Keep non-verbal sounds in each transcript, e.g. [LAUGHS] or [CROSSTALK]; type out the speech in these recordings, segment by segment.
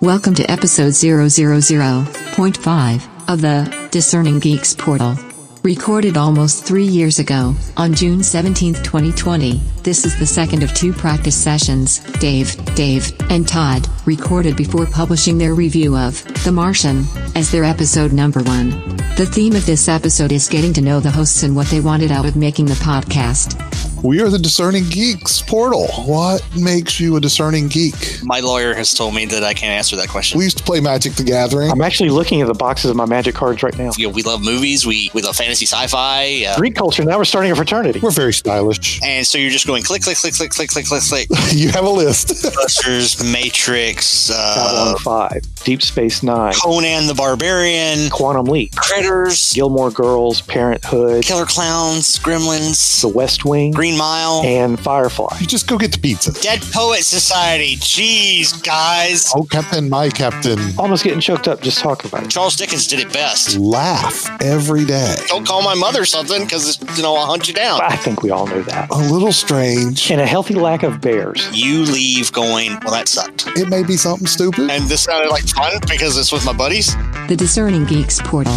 Welcome to episode 000.5 of the Discerning Geeks portal. Recorded almost three years ago, on June 17, 2020, this is the second of two practice sessions. Dave, Dave, and Todd recorded before publishing their review of The Martian as their episode number one. The theme of this episode is getting to know the hosts and what they wanted out of making the podcast. We are the Discerning Geeks portal. What makes you a discerning geek? My lawyer has told me that I can't answer that question. We used to play Magic the Gathering. I'm actually looking at the boxes of my magic cards right now. You know, we love movies. We we love fantasy sci-fi. Uh, Greek culture. Now we're starting a fraternity. We're very stylish. and so you're just going click, click, click, click, click, click, click, click. [LAUGHS] you have a list. Busters, Matrix, uh, Babylon 5, Deep Space Nine, Conan the Barbarian, Quantum Leap, Critters, Gilmore Girls, Parenthood, Killer Clowns, Gremlins, The West Wing, Green Mile, and Firefly. you just go get the pizza. Dead Poet Society. Jeez, guys. Oh, Captain, my Captain. Almost getting choked up just talking about it. Charles Dickens did it best. Laugh every day. Don't call my mother something because you know I'll hunt you down. I think we all know that. A little strange. And a healthy lack of bears. You leave going. Well, that sucked. It may be something stupid. And this sounded like fun because it's with my buddies. The Discerning Geeks portal.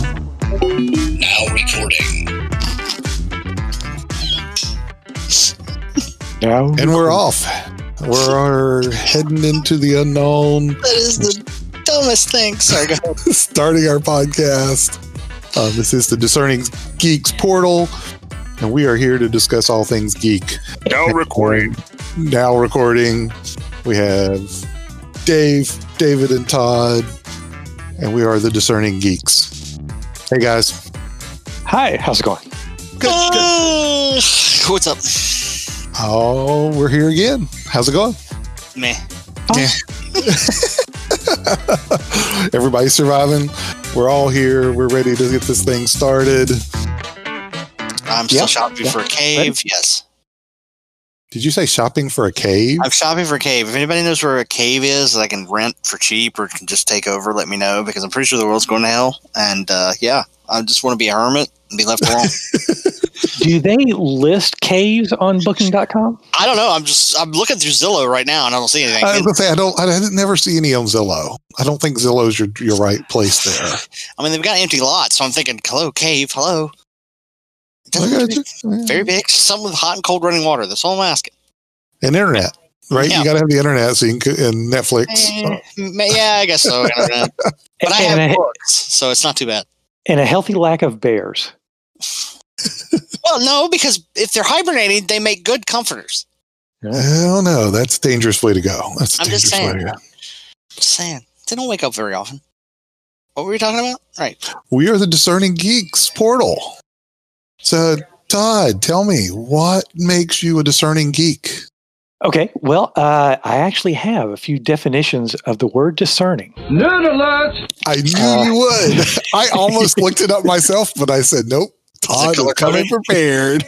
Now recording. No. And we're off. We're heading into the unknown, That is the dumbest thing. Sorry, go ahead. [LAUGHS] starting our podcast. Uh, this is the Discerning Geeks portal, and we are here to discuss all things geek. Now recording. now recording. We have Dave, David, and Todd, and we are the Discerning Geeks. Hey guys, Hi, how's it going? good. Uh, what's up? Oh, we're here again. How's it going? Meh. [LAUGHS] Everybody's surviving. We're all here. We're ready to get this thing started. I'm still Yeah, shopping yeah. for a cave. Yes. Did you say shopping for a cave? I'm shopping for a cave. If anybody knows where a cave is that I can rent for cheap or can just take over, let me know because I'm pretty sure the world's going to hell. And uh, yeah, I just want to be a hermit and be left alone. [LAUGHS] Do they list caves on [LAUGHS] booking.com? I don't know. I'm just I'm looking through Zillow right now and I don't see anything. I was gonna say I don't. I didn't never see any on Zillow. I don't think Zillow's your your right place there. [LAUGHS] I mean, they've got empty lots, so I'm thinking, hello, cave, hello. It I doesn't look got big. you. Very big. Something with hot and cold running water. That's all I'm asking. And internet, right? Yeah. You got to have the internet so you can and Netflix. Eh, yeah, I guess so. internet. [LAUGHS] But I have a, books, so it's not too bad. and a healthy lack of bears. Well, no, because if they're hibernating, they make good comforters. Hell no, that's a dangerous way to go. That's a I'm just dangerous way saying. to go. Just saying. They don't wake up very often. What were we talking about? Right. We are the Discerning Geeks portal. So, Todd, tell me what makes you a discerning geek? Okay, well, uh, I actually have a few definitions of the word discerning. I knew Uh, you would. [LAUGHS] I almost looked it up myself, but I said, nope. Todd is color coming coded? prepared.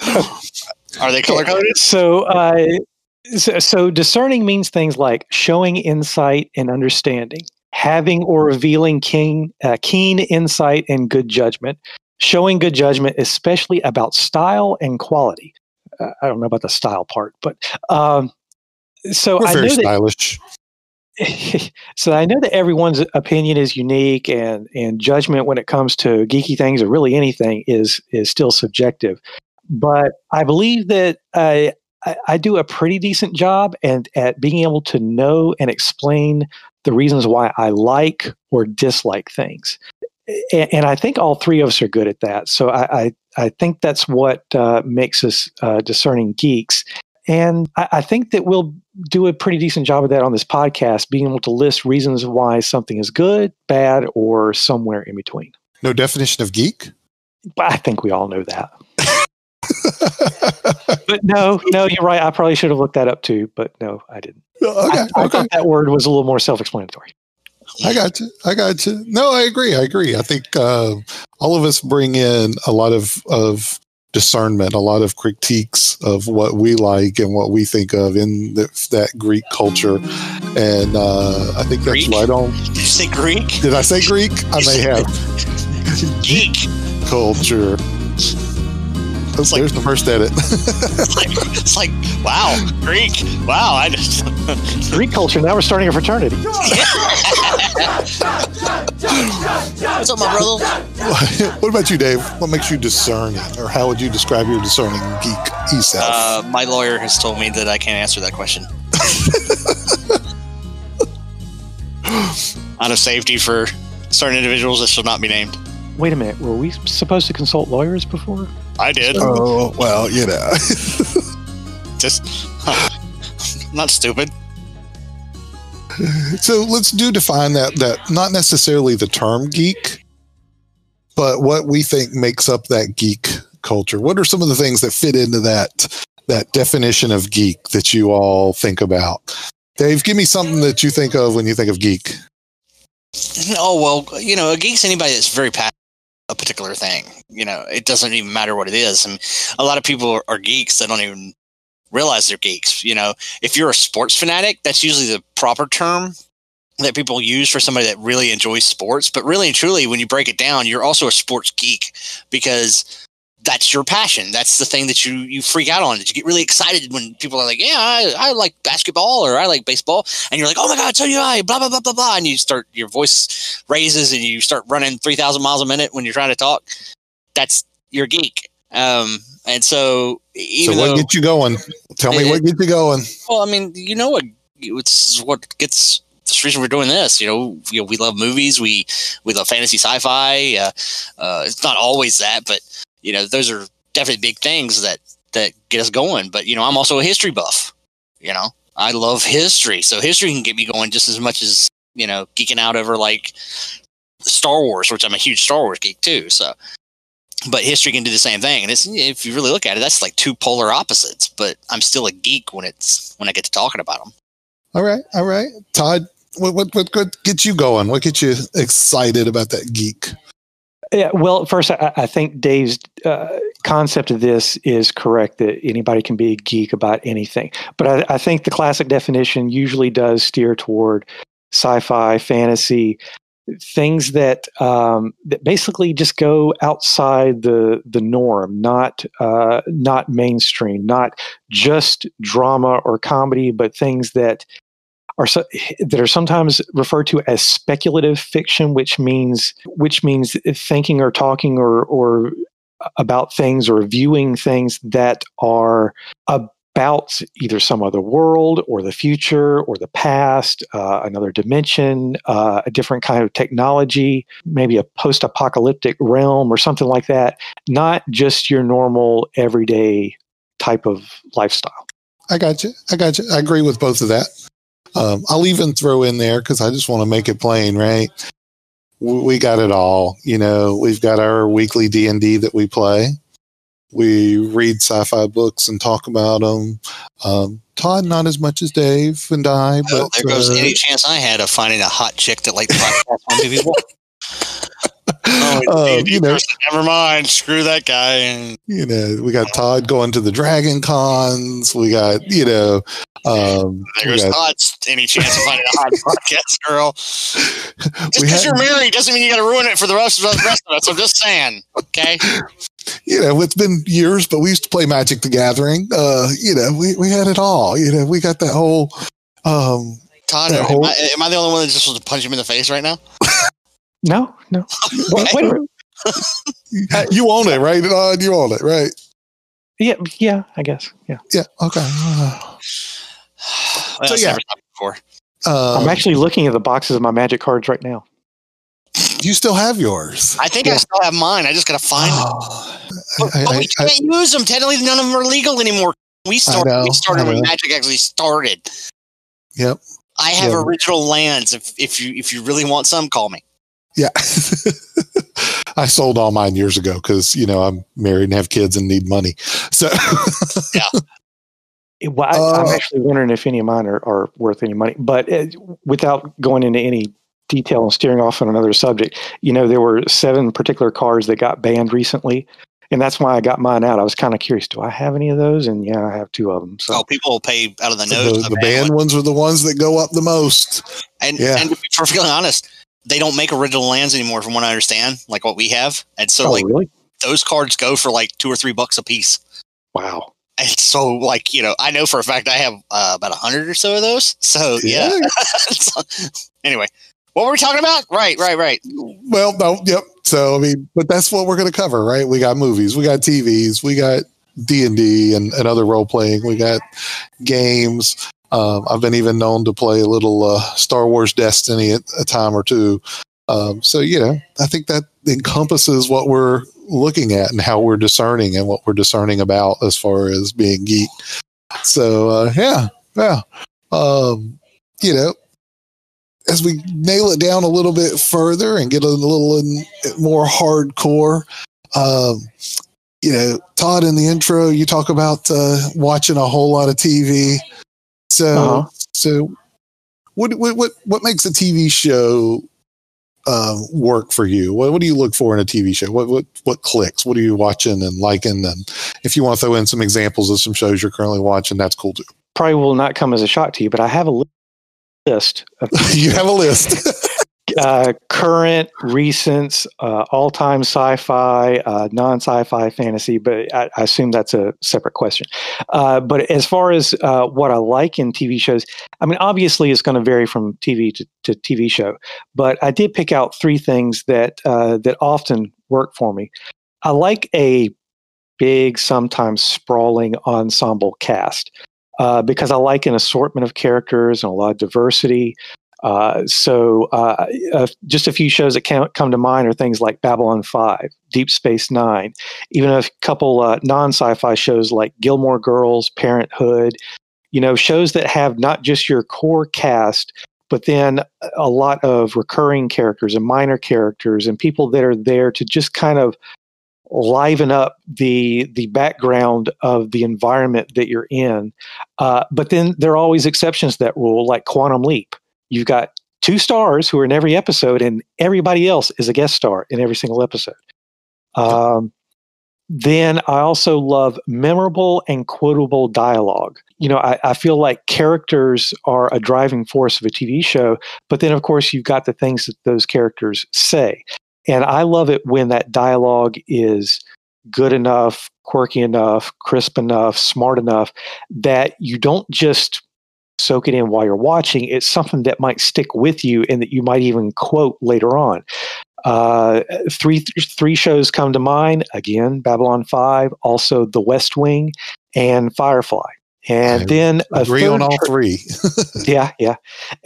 [LAUGHS] Are they color coded? So, uh, so, so discerning means things like showing insight and understanding, having or revealing keen, uh, keen insight and good judgment, showing good judgment, especially about style and quality. Uh, I don't know about the style part, but um, so We're I very know that stylish. [LAUGHS] so I know that everyone's opinion is unique, and and judgment when it comes to geeky things or really anything is is still subjective. But I believe that I I, do a pretty decent job and at being able to know and explain the reasons why I like or dislike things. And, and I think all three of us are good at that. So I I, I think that's what uh, makes us uh, discerning geeks. And I, I think that we'll do a pretty decent job of that on this podcast, being able to list reasons why something is good, bad, or somewhere in between. No definition of geek? I think we all know that. But no, no, you're right. I probably should have looked that up too, but no, I didn't. okay, I, I okay. thought that word was a little more self-explanatory. I got you. I got you. No, I agree. I agree. I think uh, all of us bring in a lot of of discernment, a lot of critiques of what we like and what we think of in the, that Greek culture, and uh, I think that's Greek? right on. Did you say Greek? Did I say Greek? I may have Geek. culture. It's like- there's the first edit. [LAUGHS] It's like, it's like wow, Greek. Wow, I just [LAUGHS] Greek culture. Now we're starting a fraternity. what's up, my brother? what about you, Dave? What makes you discerning, or how would you describe your discerning geek self? Uh, my lawyer has told me that I can't answer that question. [LAUGHS] Out of safety for certain individuals that shall not be named. Wait a minute. Were we supposed to consult lawyers before? I did. oh well, you know. [LAUGHS] Just not stupid. so let's do define that that not necessarily the term geek, but what we think makes up that geek culture. What are some of the things that fit into that that definition of geek that you all think about? Dave, give me something that you think of when you think of geek. Oh well, you know, a geek's anybody that's very passionate about a particular thing. You know, it doesn't even matter what it is. Mean, a lot of people are, are geeks that don't even realize they're geeks. You know, if you're a sports fanatic, that's usually the proper term that people use for somebody that really enjoys sports. But really and truly, when you break it down, you're also a sports geek because that's your passion. That's the thing that you you freak out on. That you get really excited when people are like, "Yeah, I, I like basketball or I like baseball," and you're like, "Oh my god, so do I!" Blah blah blah blah blah, and you start your voice raises and you start running three thousand miles a minute when you're trying to talk. That's your geek. Um, and so even so what though, gets you going? Tell me It- what gets you going. well, I mean, you know what? It's what gets. It's the reason we're doing this. You know, you know, we love movies. We we love fantasy, sci-fi. Uh, uh, it's not always that, but you know, those are definitely big things that that get us going. But you know, I'm also a history buff. You know, I love history, so history can get me going just as much as you know, geeking out over like Star Wars, which I'm a huge Star Wars geek too. So, but history can do the same thing, and it's if you really look at it, that's like two polar opposites. But I'm still a geek when it's when I get to talking about them. All right, all right. Todd, what what what, what gets you going? What gets you excited about that geek? Yeah, well, first, I, I think Dave's uh, concept of this is correct that anybody can be a geek about anything. But I, I think the classic definition usually does steer toward sci fi, fantasy, things that um, that basically just go outside the the norm, not uh, not mainstream, not just drama or comedy, but things that are so, that are sometimes referred to as speculative fiction, which means which means thinking or talking or or about things or viewing things that are about either some other world or the future or the past, uh, another dimension, uh, a different kind of technology, maybe a post-apocalyptic realm or something like that. Not just your normal everyday type of lifestyle. I got you. I got you. I agree with both of that. Um, I'll even throw in there because I just want to make it plain, right? We, we got it all. You know, we've got our weekly D and D that we play. We read sci-fi books and talk about them. Um, Todd, not as much as Dave and I, but Oh, there goes uh, any chance I had of finding a hot chick that liked the podcast on people. [LAUGHS] Oh, you know, person, never mind. Screw that guy. And you know, we got Todd going to the Dragon Cons. We got, you know, um, there goes got- Todd. Any chance of finding a hot [LAUGHS] podcast girl? Just because you're married doesn't mean you got to ruin it for the rest of the rest of us. I'm just saying. Okay. you know, it's been years, but we used to play Magic the Gathering. Uh, you know, we, we had it all. You know, we got that whole um Todd, am, I, am I the only one that just wants to punch him in the face right now? [LAUGHS] No, no. Wait, wait, wait. you own it, right? Todd? you own it, right? Yeah, yeah, I guess. Yeah. Yeah. Okay. [SIGHS] Uh, So, yeah. before. uh, I'm actually looking at the boxes of my magic cards right now. you still have yours. I think I still have mine. I just got to find them. Oh, But, I- but I- we can't use them. Technically, none of them are legal anymore. We started. know, we started when. Magic actually started. Yep. I have Yeah. original lands. If if you if you really want some, call me. Yeah. [LAUGHS] I sold all mine years ago because, you know, I'm married and have kids and need money. So, [LAUGHS] It- Well, I, I'm Uh, actually wondering if any of mine are, are worth any money. But uh, without going into any detail and steering off on another subject, you know, there were seven particular cars that got banned recently. And that's why I got mine out. I was kind of curious. Do I have any of those? And yeah, I have two of them. So Oh, people will pay out of the nose. the, for the band band one. ones are the ones that go up the most. and yeah. and to be perfectly honest, they don't make original lands anymore, from what I understand. Like what we have, and so oh, like really? those cards go for like two or three bucks a piece. Wow. And so, like you know, I know for a fact I have uh, about a hundred or so of those. So yeah. [LAUGHS] So, anyway, what were we talking about? Right, right, right. Well, no, yep. So I mean, but that's what we're going to cover, right? We got movies, we got TVs, we got D and D and other role playing, we got games. Um, I've been even known to play a little uh, Star Wars Destiny at a time or two. Um, so you know, I think that encompasses what we're looking at and how we're discerning and what we're discerning about as far as being geek. So uh, yeah, yeah. Um, you know, as we nail it down a little bit further and get a little in, more hardcore, um, you know, Todd, in the intro, you talk about uh, watching a whole lot of TV. So, uh-huh. so what, what what what makes a TV show um, work for you? What, what do you look for in a TV show? What what what clicks? What are you watching and liking? And if you want to throw in some examples of some shows you're currently watching, that's cool too. Probably will not come as a shock to you, but I have a list. Of [LAUGHS] you have a list. [LAUGHS] uh, current, recent, uh, all-time sci-fi, uh, non-sci-fi fantasy, but I, I, assume that's a separate question. Uh, but as far as uh, what I like in TV shows, I mean, obviously it's going to vary from TV to, to, TV show. But I did pick out three things that uh, that often work for me. I like a big, sometimes sprawling ensemble cast. Because I like an assortment of characters and a lot of diversity. Uh, so, uh, uh, just a few shows that come to mind are things like Babylon 5, Deep Space Nine, even a couple uh, non sci fi shows like Gilmore Girls, Parenthood, you know, shows that have not just your core cast, but then a lot of recurring characters and minor characters and people that are there to just kind of liven up the the background of the environment that you're in. Uh, but then there are always exceptions to that rule, like Quantum Leap. You've got two stars who are in every episode, and everybody else is a guest star in every single episode. Um, then I also love memorable and quotable dialogue. You know, I, I, feel like characters are a driving force of a TV show, but then, of course, you've got the things that those characters say. And I love it when that dialogue is good enough, quirky enough, crisp enough, smart enough that you don't just soak it in while you're watching. It's something that might stick with you and that you might even quote later on. Uh, three three shows come to mind. Again, Babylon Five, also The West Wing, and Firefly. And I then agree on all three. [LAUGHS] [LAUGHS] yeah, yeah.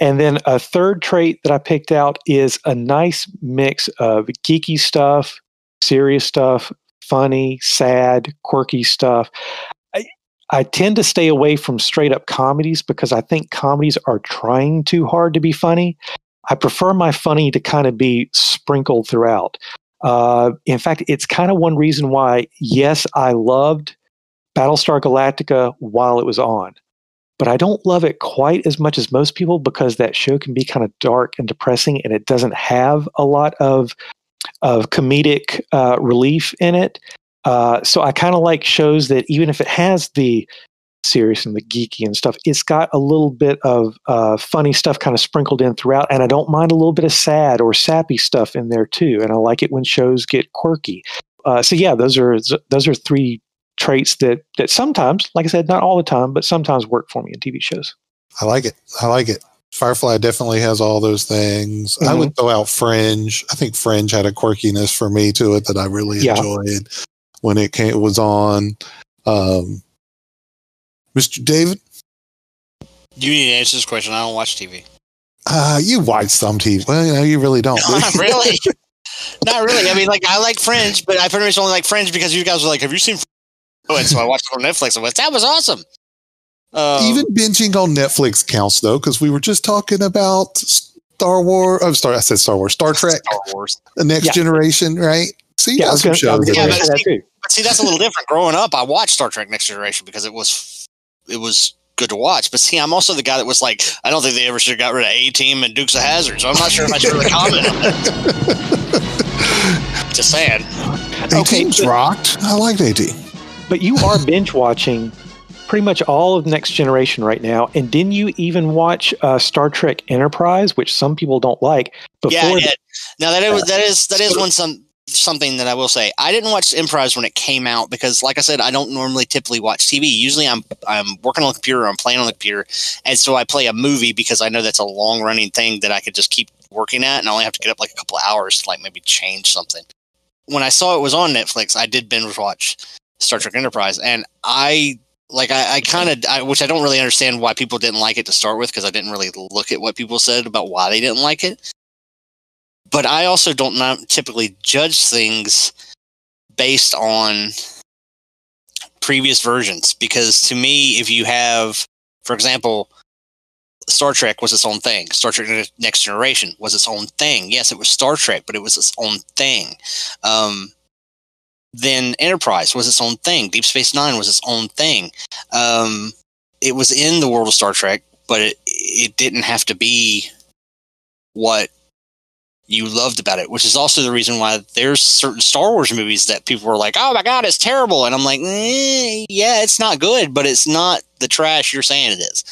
And then a third trait that I picked out is a nice mix of geeky stuff, serious stuff, funny, sad, quirky stuff. I, tend to stay away from straight up comedies because I think comedies are trying too hard to be funny. I prefer my funny to kind of be sprinkled throughout. Uh, in fact, it's kind of one reason why, yes, I loved Battlestar Galactica while it was on. But I don't love it quite as much as most people because that show can be kind of dark and depressing and it doesn't have a lot of of comedic uh, relief in it. Uh, so I kind of like shows that even if it has the serious and the geeky and stuff, it's got a little bit of uh, funny stuff kind of sprinkled in throughout. And I don't mind a little bit of sad or sappy stuff in there too. And I like it when shows get quirky. Uh, so yeah, those are those are three traits that that sometimes, like I said, not all the time, but sometimes work for me in TV shows. I like it. I like it. Firefly definitely has all those things. Mm-hmm. I would throw out Fringe. I think Fringe had a quirkiness for me to it that I really yeah. enjoyed when it came, it was on. Um, Mr. David, you need to answer this question. I don't watch TV. Uh, you watch some TV. Well, you know, you really don't. No, [LAUGHS] not really. [LAUGHS] not really. I mean, like I like Fringe, but I pretty much only like Fringe because you guys were like, "Have you seen and so I watched it on Netflix and went, that was awesome. Um, Even binging on Netflix counts though, because we were just talking about Star Wars. Oh, Star. I said Star Wars. Star Trek. Star Wars. The Next yeah. Generation, right? See, yeah, some shows. Yeah, but see, but see, that's a little different. Growing up, I watched Star Trek Next Generation because it was it was good to watch. But see, I'm also the guy that was like, I don't think they ever should have got rid of A Team and Dukes of Hazzard. So I'm not sure if I should really comment on that. [LAUGHS] Just saying. A Team's okay, rocked. I liked A Team. But you are binge watching pretty much all of Next Generation right now. And didn't you even watch uh, Star Trek Enterprise, which some people don't like? Before yeah, I did. Now that is that is that is one some something that I will say. I didn't watch Enterprise when it came out because, like I said, I don't normally typically watch TV. Usually, I'm I'm working on the computer, I'm playing on the computer, and so I play a movie because I know that's a long running thing that I could just keep working at, and I only have to get up like a couple hours to like maybe change something. When I saw it was on Netflix, I did binge watch Star Trek Enterprise, and I like I, I kind of which I don't really understand why people didn't like it to start with because I didn't really look at what people said about why they didn't like it but I also don't not typically judge things based on previous versions because to me, if you have, for example, Star Trek was its own thing. Star Trek Next Generation was its own thing. Yes, it was Star Trek, but it was its own thing. Um, then Enterprise was its own thing. Deep Space Nine was its own thing. Um, it was in the world of Star Trek, but it, it didn't have to be what you loved about it, which is also the reason why there's certain Star Wars movies that people were like, "Oh my god, it's terrible," and I'm like, eh, "Yeah, it's not good, but it's not the trash you're saying it is,"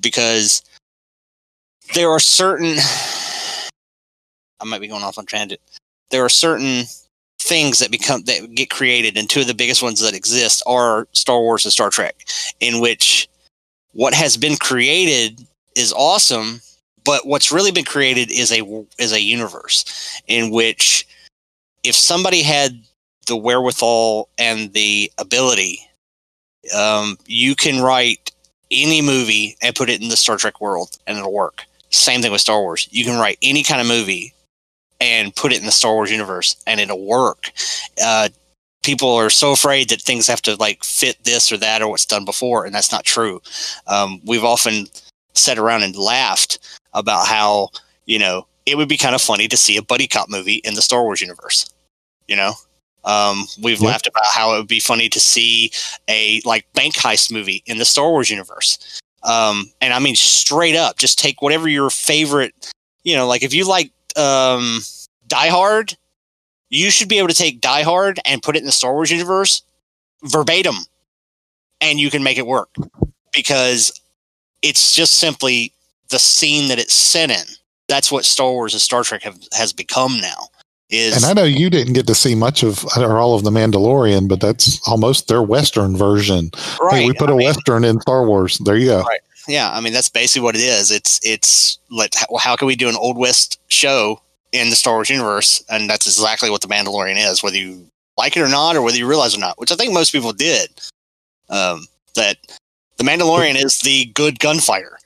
because there are certain. I might be going off on tangent. There are certain things that become that get created, and two of the biggest ones that exist are Star Wars and Star Trek, in which what has been created is awesome but what's really been created is a is a universe in which if somebody had the wherewithal and the ability um, you can write any movie and put it in the star trek world and it'll work. Same thing with star wars. You can write any kind of movie and put it in the star wars universe and it'll work. Uh, people are so afraid that things have to like fit this or that or what's done before and that's not true. Um, we've often sat around and laughed about how you know it would be kind of funny to see a buddy cop movie in the Star Wars universe. You know, um, we've yep. laughed about how it would be funny to see a like bank heist movie in the Star Wars universe. Um, and I mean, straight up, just take whatever your favorite, you know, like if you like um, Die Hard, you should be able to take Die Hard and put it in the Star Wars universe verbatim, and you can make it work because it's just simply the scene that it's set in. That's what Star Wars and Star Trek have, has become now. Is and I know you didn't get to see much of or all of the Mandalorian, but that's almost their Western version. Right. Hey, we put I a mean, Western in Star Wars. There you go. Right. Yeah, I mean that's basically what it is. It's it's like how, how can we do an old West show in the Star Wars universe? And that's exactly what the Mandalorian is, whether you like it or not, or whether you realize or not, which I think most people did. Um, that the Mandalorian is the good gunfighter.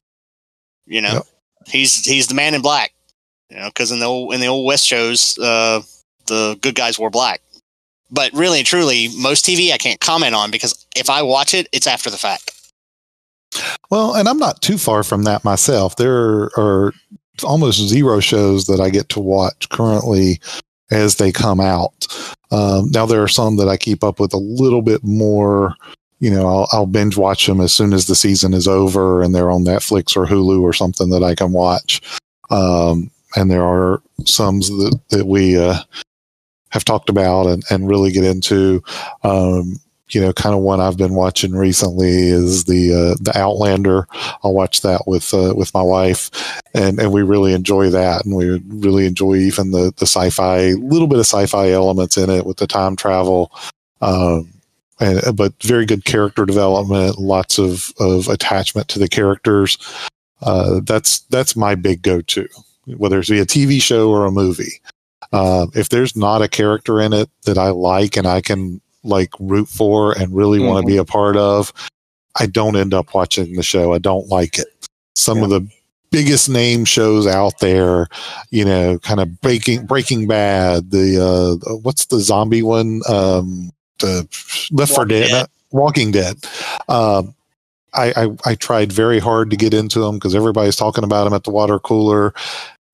You know, yep. he's he's the man in black. You know, because in the old in the old West shows, uh, the good guys wore black. But really and truly, most TV I can't comment on because if I watch it, it's after the fact. Well, and I'm not too far from that myself. There are almost zero shows that I get to watch currently as they come out. Um, now there are some that I keep up with a little bit more you know, I'll, I'll, binge watch them as soon as the season is over and they're on Netflix or Hulu or something that I can watch. Um, and there are some that, that we uh, have talked about and, and really get into. Um, you know, kind of one I've been watching recently is the uh, the Outlander. I'll watch that with uh, with my wife, and and we really enjoy that, and we really enjoy even the the sci-fi, little bit of sci-fi elements in it with the time travel. Um, and, but very good character development, lots of, of attachment to the characters. Uh, that's that's my big go-to, whether it's be a TV show or a movie. Uh, if there's not a character in it that I like and I can like root for and really mm-hmm. want to be a part of, I don't end up watching the show. I don't like it. Some yeah. of the biggest name shows out there, you know, kind of breaking Breaking Bad, the uh, what's the zombie one? Um, the Left for Dead, Dead. Walking Dead. Um, I, I, I tried very hard to get into them because everybody's talking about them at the water cooler.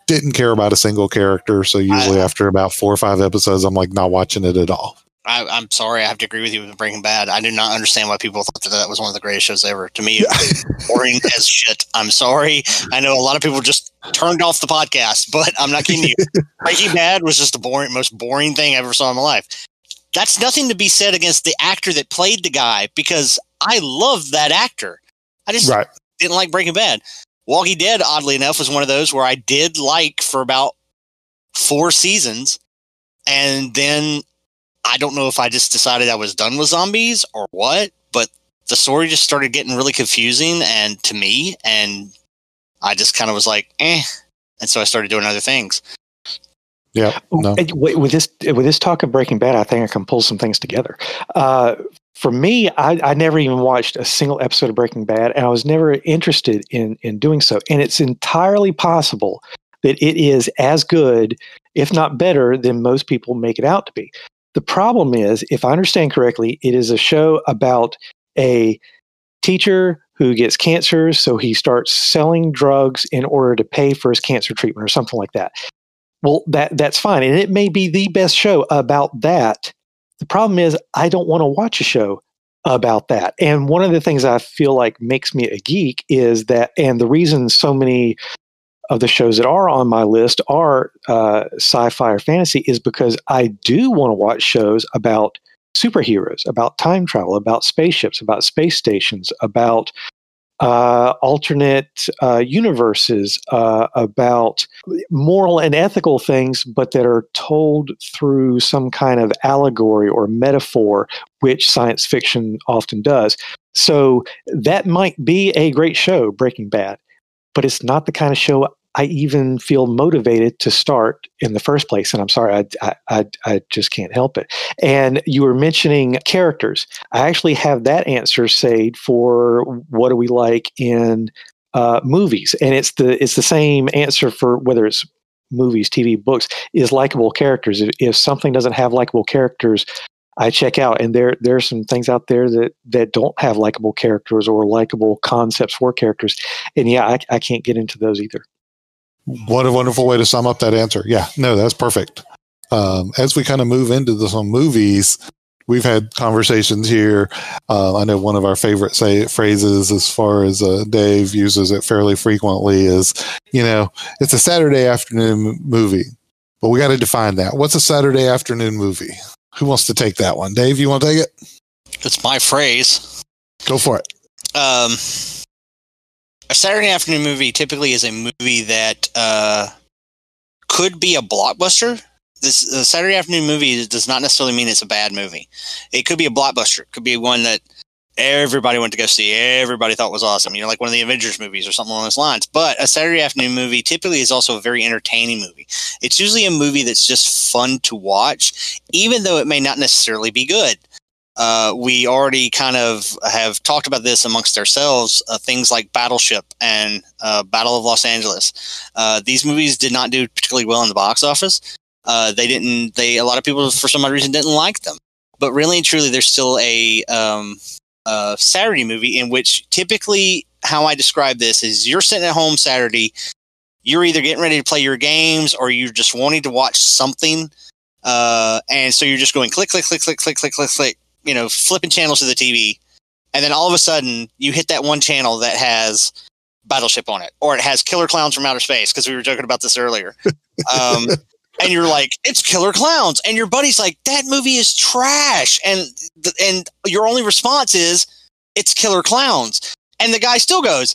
Didn't care about a single character, so usually I, after about four or five episodes, I'm like not watching it at all. I, am sorry, I have to agree with you with Breaking Bad. I do not understand why people thought that that was one of the greatest shows ever. To me, [LAUGHS] boring as shit. I'm sorry. I know a lot of people just turned off the podcast, but I'm not kidding you. [LAUGHS] Breaking Bad was just the boring, most boring thing I ever saw in my life that's nothing to be said against the actor that played the guy because I love that actor. I just right. didn't like Breaking Bad. Walking Dead, oddly enough, was one of those where I did like for about four seasons, and then I don't know if I just decided I was done with zombies or what, but the story just started getting really confusing and to me, and I just kind of was like, eh, and so I started doing other things. Yeah. No. With this with this talk of Breaking Bad, I think I can pull some things together. Uh, for me, I, I, never even watched a single episode of Breaking Bad, and I was never interested in in doing so. And it's entirely possible that it is as good, if not better, than most people make it out to be. The problem is, if I understand correctly, it is a show about a teacher who gets cancer, so he starts selling drugs in order to pay for his cancer treatment or something like that. Well, that that's fine, and it may be the best show about that. The problem is, I don't want to watch a show about that. And one of the things I feel like makes me a geek is that, and the reason so many of the shows that are on my list are uh, sci-fi or fantasy is because I do want to watch shows about superheroes, about time travel, about spaceships, about space stations, about uh, alternate uh, universes, uh, about moral and ethical things, but that are told through some kind of allegory or metaphor, which science fiction often does. So that might be a great show, Breaking Bad, but it's not the kind of show I even feel motivated to start in the first place. And I'm sorry, I, I, I just can't help it. And you were mentioning characters. I actually have that answer saved for what do we like in uh, movies, and it's the it's the same answer for whether it's movies, TV, books. Is likable characters. If, if something doesn't have likable characters, I check out, and there there are some things out there that that don't have likable characters or likable concepts for characters, and yeah, I, I can't get into those either. What a wonderful way to sum up that answer. Yeah, no, that's perfect. Um, as we kind of move into the, some movies, we've had conversations here. Uh, I know one of our favorite say phrases, as far as uh, Dave uses it fairly frequently, is you know it's a Saturday afternoon movie, but we got to define that. What's a Saturday afternoon movie? Who wants to take that one? Dave, you want to take it? It's my phrase. Go for it. Um, a Saturday afternoon movie typically is a movie that uh, could be a blockbuster. This Saturday afternoon movie does not necessarily mean it's a bad movie. It could be a blockbuster. It could be one that everybody went to go see. Everybody thought was awesome. You know, like one of the Avengers movies or something along those lines. But a Saturday afternoon movie typically is also a very entertaining movie. It's usually a movie that's just fun to watch, even though it may not necessarily be good uh, we already kind of have talked about this amongst ourselves. Uh, things like Battleship and uh, Battle of Los Angeles. Uh, these movies did not do particularly well in the box office. Uh, they didn't. They a lot of people for some odd reason didn't like them. But really and truly, there's still a, um, a Saturday movie in which typically how I describe this is you're sitting at home Saturday. You're either getting ready to play your games or you're just wanting to watch something. And so you're just going click, click, click, click, click, click, click, click you know, flipping channels to the TV, and then all of a sudden you hit that one channel that has Battleship on it, or it has Killer Clowns from Outer Space because we were joking about this earlier. [LAUGHS] Um, and you're like, it's Killer Clowns, and your buddy's like, that movie is trash, and and your only response is, it's Killer Clowns, and the guy still goes.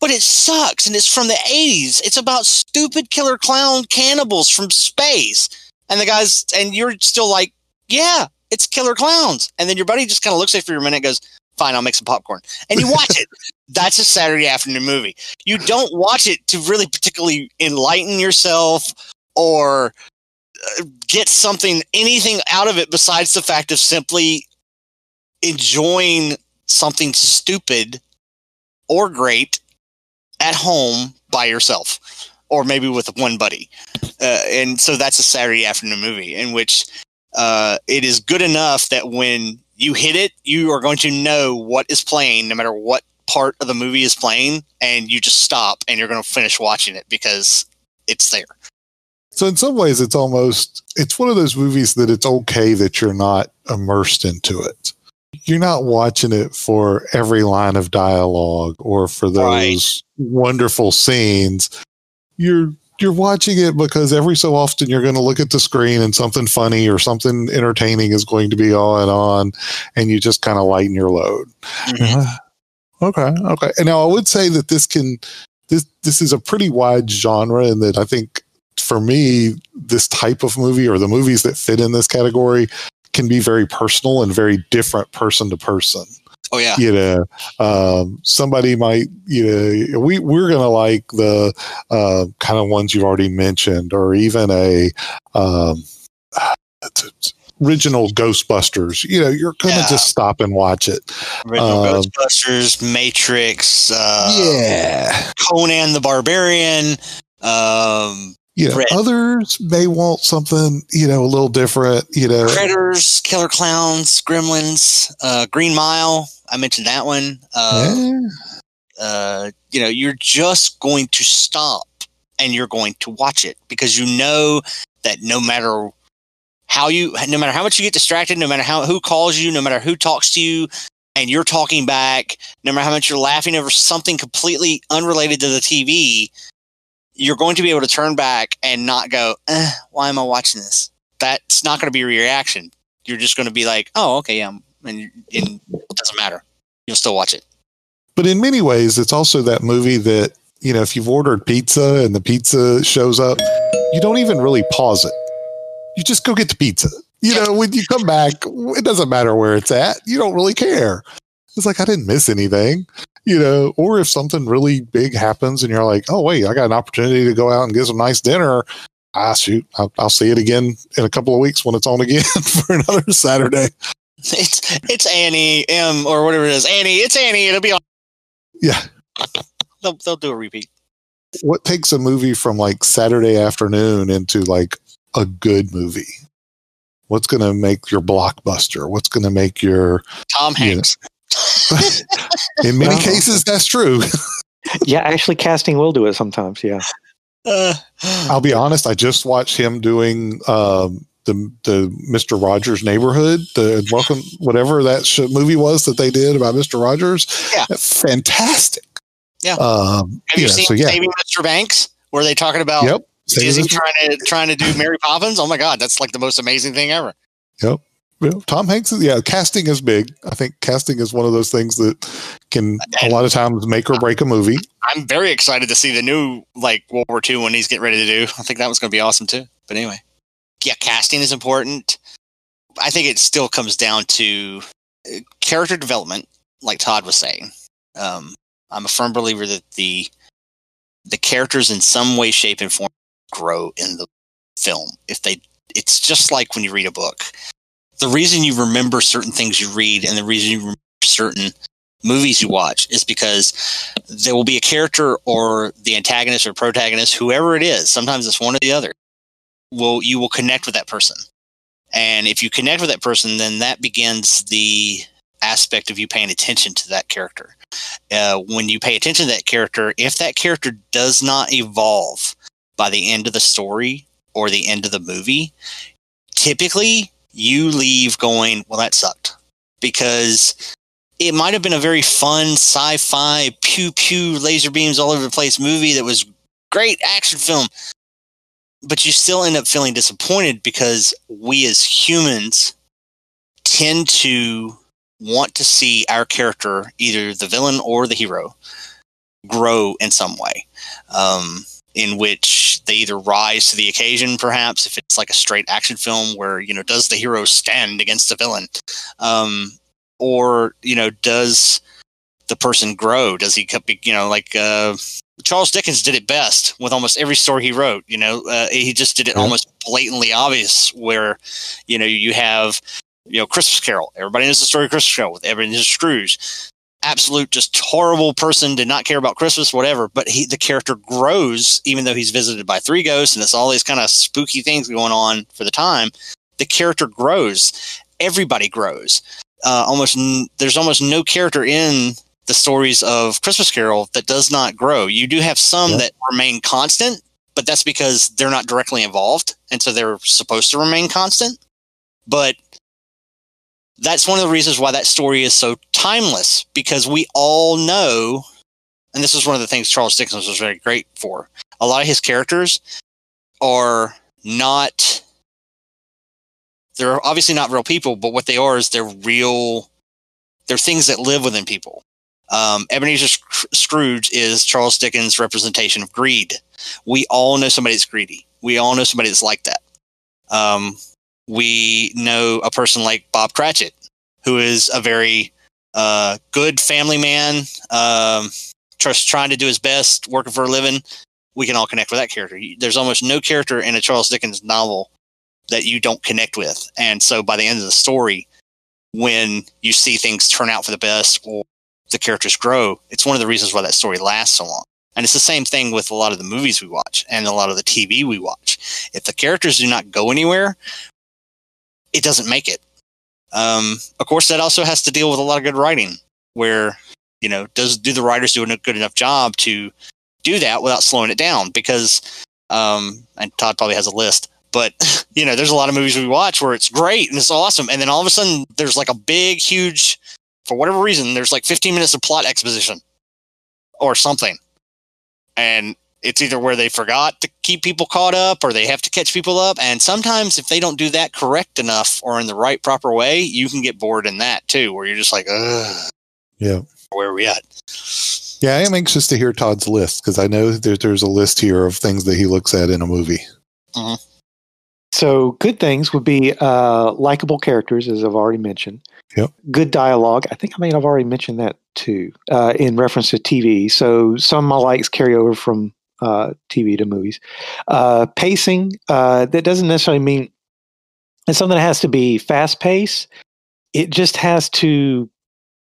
But it sucks, and it's from the 80s. It's about stupid killer clown cannibals from space. And the guys, and you're still like, yeah, it's Killer Clowns. And then your buddy just kind of looks at you for a minute goes, fine, I'll make some popcorn. And you watch it. [LAUGHS] That's a Saturday afternoon movie. You don't watch it to really particularly enlighten yourself or uh, get something, anything out of it besides the fact of simply enjoying something stupid or great at home by yourself or maybe with one buddy. Uh, and so that's a Saturday afternoon movie in which uh, it is good enough that when you hit it, you are going to know what is playing, no matter what part of the movie is playing, and you just stop and you're going to finish watching it because it's there. So in some ways, it's almost it's one of those movies that it's okay that you're not immersed into it. You're not watching it for every line of dialogue or for those right. wonderful scenes. You're you're watching it because every so often you're going to look at the screen and something funny or something entertaining is going to be on and on, and you just kind of lighten your load. Mm-hmm. okay, okay. And now I would say that this can this this is a pretty wide genre, and that I think for me, this type of movie or the movies that fit in this category can be very personal and very different person to person. Oh yeah. You know, um, somebody might, you know, we, we're going to like the uh, kind of ones you've already mentioned, or even a um, [SIGHS] original Ghostbusters. You know, you're to Yeah. just stop and watch it. Original Um, Ghostbusters, Matrix, uh, yeah. Conan the Barbarian. Um, You know, Right. others may want something, you know, a little different, you know. Critters, Killer Clowns, Gremlins, uh, Green Mile. I mentioned that one. Uh, Eh, uh, you know, you're just going to stop and you're going to watch it because you know that no matter how you, no matter how much you get distracted, no matter how who calls you, no matter who talks to you, and you're talking back, no matter how much you're laughing over something completely unrelated to the TV, you're going to be able to turn back and not go, eh, "Why am I watching this?" That's not going to be your reaction. You're just going to be like, "Oh, okay, yeah," and, and it doesn't matter. You'll still watch it. but in many ways, it's also that movie that, you know, if you've ordered pizza and the pizza shows up, you don't even really pause it. You just go get the pizza. You know, when you come back, it doesn't matter where it's at. You don't really care. It's like, I didn't miss anything, you know, or if something really big happens and you're like, oh, wait, I got an opportunity to go out and get some nice dinner. Ah, shoot, I'll, I'll see it again in a couple of weeks when it's on again [LAUGHS] for another Saturday. It's it's Annie M or whatever it is. Annie, it's Annie. It'll be on. Yeah. They'll they'll do a repeat. what takes a movie from like Saturday afternoon into like a good movie? What's going to make your blockbuster? What's going to make your, Tom. Hanks. In many Well- cases, that's true. [LAUGHS] Yeah, actually, casting will do it sometimes. Yeah. Uh, I'll be honest. I just watched him doing um, the the Mister Rogers Neighborhood, the welcome whatever that sh- movie was that they did about Mister Rogers. Yeah. fantastic. Yeah. Um, have you yeah, seen so yeah. Saving Mr. Banks? Where they talking about Yep. Same as Disney this- trying to trying to do Mary Poppins? Oh my God, that's like the most amazing thing ever. Tom Hanks is yeah. Casting is big. I think casting is one of those things that can a lot of times make or break a movie. I'm very excited to see the new like World War II when he's getting ready to do. I think that was going to be awesome too. But anyway, yeah, casting is important. I think it still comes down to uh, character development, like Todd was saying. Um, I'm a firm believer that the the characters in some way, shape, and form grow in the film. If they, it's just like when you read a book. The reason you remember certain things you read and the reason you remember certain movies you watch is because there will be a character or the antagonist or protagonist, whoever it is. Sometimes it's one or the other. Will you will connect with that person, and if you connect with that person, then that begins the aspect of you paying attention to that character. Uh, when you pay attention to that character, if that character does not evolve by the end of the story or the end of the movie, typically you leave going, "Well, that sucked," because it might have been a very fun sci-fi pew pew laser beams all over the place movie that was great action film. But you still end up feeling disappointed because we as humans tend to want to see our character either the villain or the hero grow in some way. Um, in which they either rise to the occasion perhaps if it's like a straight action film where you know does the hero stand against the villain um, or you know does the person grow? Does he you know like uh charles dickens did it best with almost every story he wrote you know? Uh, he just did it Yeah. almost blatantly obvious where you know you have you know christmas carol. Everybody knows the story of christmas carol with ebenezer scrooge absolute just horrible person did not care about christmas whatever but he the character grows even though he's visited by three ghosts and it's all these kind of spooky things going on for the time the character grows everybody grows uh, almost n- there's almost no character in the stories of Christmas Carol that does not grow. You do have some Yeah. that remain constant, but that's because they're not directly involved, and so they're supposed to remain constant. But that's one of the reasons why that story is so timeless because we all know, and this is one of the things Charles Dickens was very great for. A lot of his characters are not they're obviously not real people, but what they are is they're real. They're things that live within people. Um, Ebenezer Sc- Scrooge is Charles Dickens' representation of greed. We all know somebody that's greedy. We all know somebody that's like that. Um, we know a person like Bob Cratchit, who is a very uh, good family man, um, just trying to do his best, working for a living. We can all connect with that character. There's almost no character in a Charles Dickens novel that you don't connect with. And so by the end of the story, when you see things turn out for the best or the characters grow, it's one of the reasons why that story lasts so long. And it's the same thing with a lot of the movies we watch and a lot of the TV we watch. If the characters do not go anywhere, it doesn't make it. Um, of course, that also has to deal with a lot of good writing, where you know, does do the writers do a good enough job to do that without slowing it down? Because, um, and Todd probably has a list, but [LAUGHS] you know, there's a lot of movies we watch where it's great and it's awesome, and then all of a sudden there's like a big, huge, for whatever reason, there's like 15 minutes of plot exposition or something, and it's either where they forgot to keep people caught up or they have to catch people up. And sometimes if they don't do that correct enough or in the right proper way, you can get bored in that too, where you're just like, ugh. Yeah. Where are we at? Yeah, I am anxious to hear Todd's list because I know that there's a list here of things that he looks at in a movie. Mm-hmm. So, good things would be uh, likable characters, as I've already mentioned. Yep. Good dialogue. I think I may have already mentioned that too, uh, in reference to TV. So, some of my likes carry over from uh, TV to movies. Uh, pacing, uh, that doesn't necessarily mean it's something that has to be fast paced. It just has to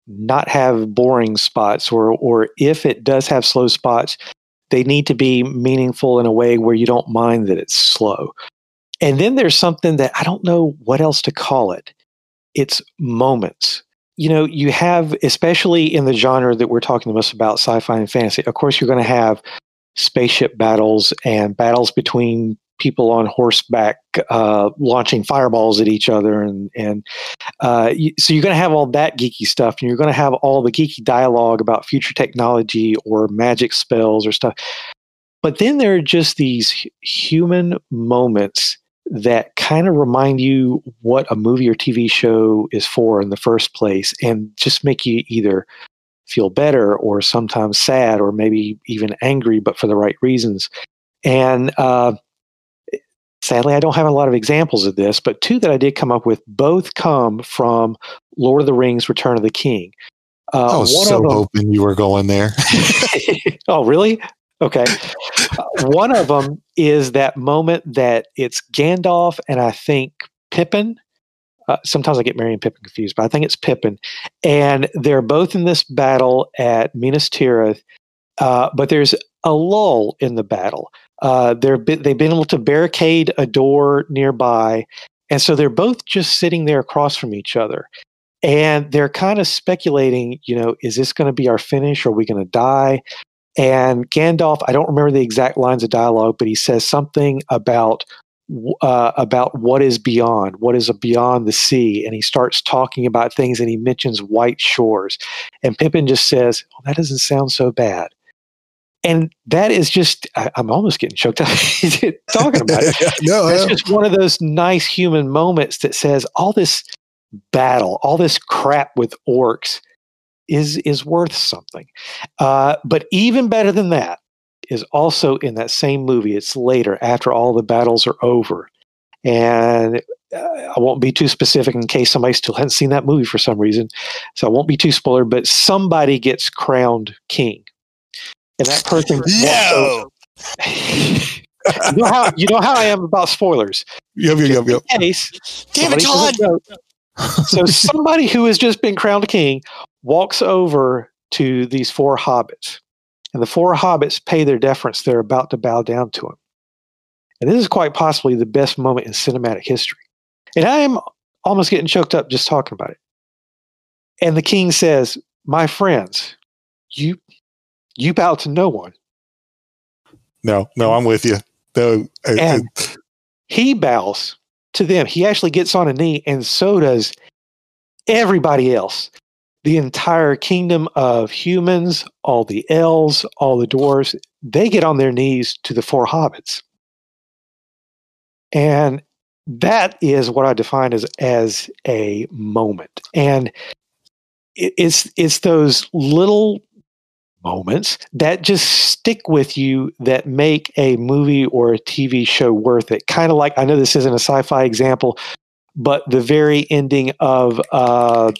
not have boring spots, or or if it does have slow spots, they need to be meaningful in a way where you don't mind that it's slow. And then there's something that I don't know what else to call it. It's moments. You know, you have, especially in the genre that we're talking to us about, sci fi and fantasy, of course, you're going to have spaceship battles and battles between people on horseback uh, launching fireballs at each other and and uh, so you're going to have all that geeky stuff and you're going to have all the geeky dialogue about future technology or magic spells or stuff. But then there are just these human moments that kind of remind you what a movie or TV show is for in the first place and just make you either feel better or sometimes sad or maybe even angry, but for the right reasons. And uh, sadly, I don't have a lot of examples of this, but two that I did come up with both come from Lord of the Rings Return of the King. Uh, I was so them, hoping you were going there. [LAUGHS] [LAUGHS] oh, really? Okay. Uh, one of them is that moment that it's Gandalf and I think Pippin uh, sometimes I get Merry and Pippin confused, but I think it's Pippin. And they're both in this battle at Minas Tirith, uh, but there's a lull in the battle. Uh, they're they've been able to barricade a door nearby, and so they're both just sitting there across from each other. And they're kind of speculating, you know, is this going to be our finish? Are we going to die? And Gandalf, I don't remember the exact lines of dialogue, but he says something about uh, about what is beyond, what is beyond the sea, and he starts talking about things, and he mentions white shores, and Pippin just says, well, "That doesn't sound so bad." And that is just, I, am almost getting choked up [LAUGHS] talking about it. [LAUGHS] no, it's just one of those nice human moments that says all this battle, all this crap with orcs is is worth something. Uh, but even better than that, is also in that same movie. It's later, after all the battles are over. And uh, I won't be too specific in case somebody still hasn't seen that movie for some reason. So I won't be too spoiler, but somebody gets crowned king. And that person. [LAUGHS] no! [LAUGHS] you, know how, you know how I am about spoilers. Yep, yep, yep. Case, Damn it, Todd! so somebody who has just been crowned king walks over to these four hobbits and the four hobbits pay their deference. They're about to bow down to him. And this is quite possibly the best moment in cinematic history. And I am almost getting choked up just talking about it. And the king says, My friends, you you bow to no one. No, no, I'm with you. No, and he bows to them. He actually gets on a knee, and so does everybody else the entire kingdom of humans, all the elves, all the dwarves, they get on their knees to the four hobbits. And that is what I define as as a moment. And it's it's those little moments that just stick with you that make a movie or a TV show worth it. Kind of like I know this isn't a sci-fi example, but the very ending of uh,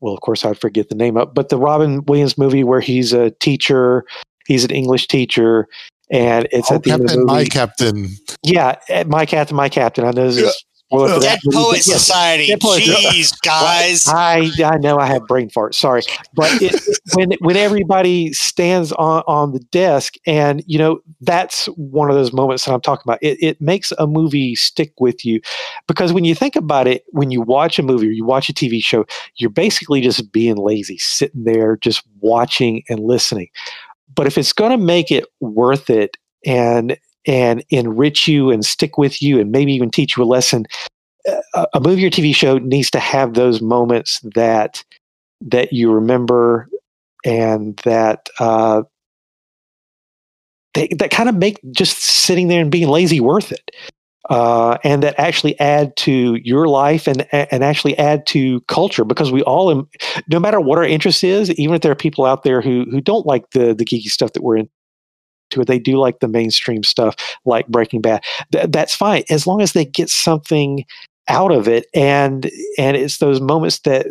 well, of course I'd forget the name of, but the Robin Williams movie where he's a teacher, he's an English teacher, and it's oh, at the Captain, end of the movie. my captain. Yeah, eh, my captain, my captain. I know this Yeah. is spoiler for Dead that Poet yes, Society. Dead Poet- Jeez, [LAUGHS] guys. I I know I have brain fart. Sorry, but it, when when everybody stands on on the desk, and you know that's one of those moments that I'm talking about. It it makes a movie stick with you because when you think about it, when you watch a movie or you watch a TV show, you're basically just being lazy, sitting there just watching and listening. But if it's going to make it worth it and and enrich you and stick with you and maybe even teach you a lesson a, a movie or TV show needs to have those moments that that you remember and that uh, they, that kind of make just sitting there and being lazy worth it. Uh, and that actually add to your life and and actually add to culture because we all, no matter what our interest is, even if there are people out there who who don't like the the geeky stuff that we're into it, they do like the mainstream stuff like Breaking Bad. Th- that's fine as long as they get something out of it and and it's those moments that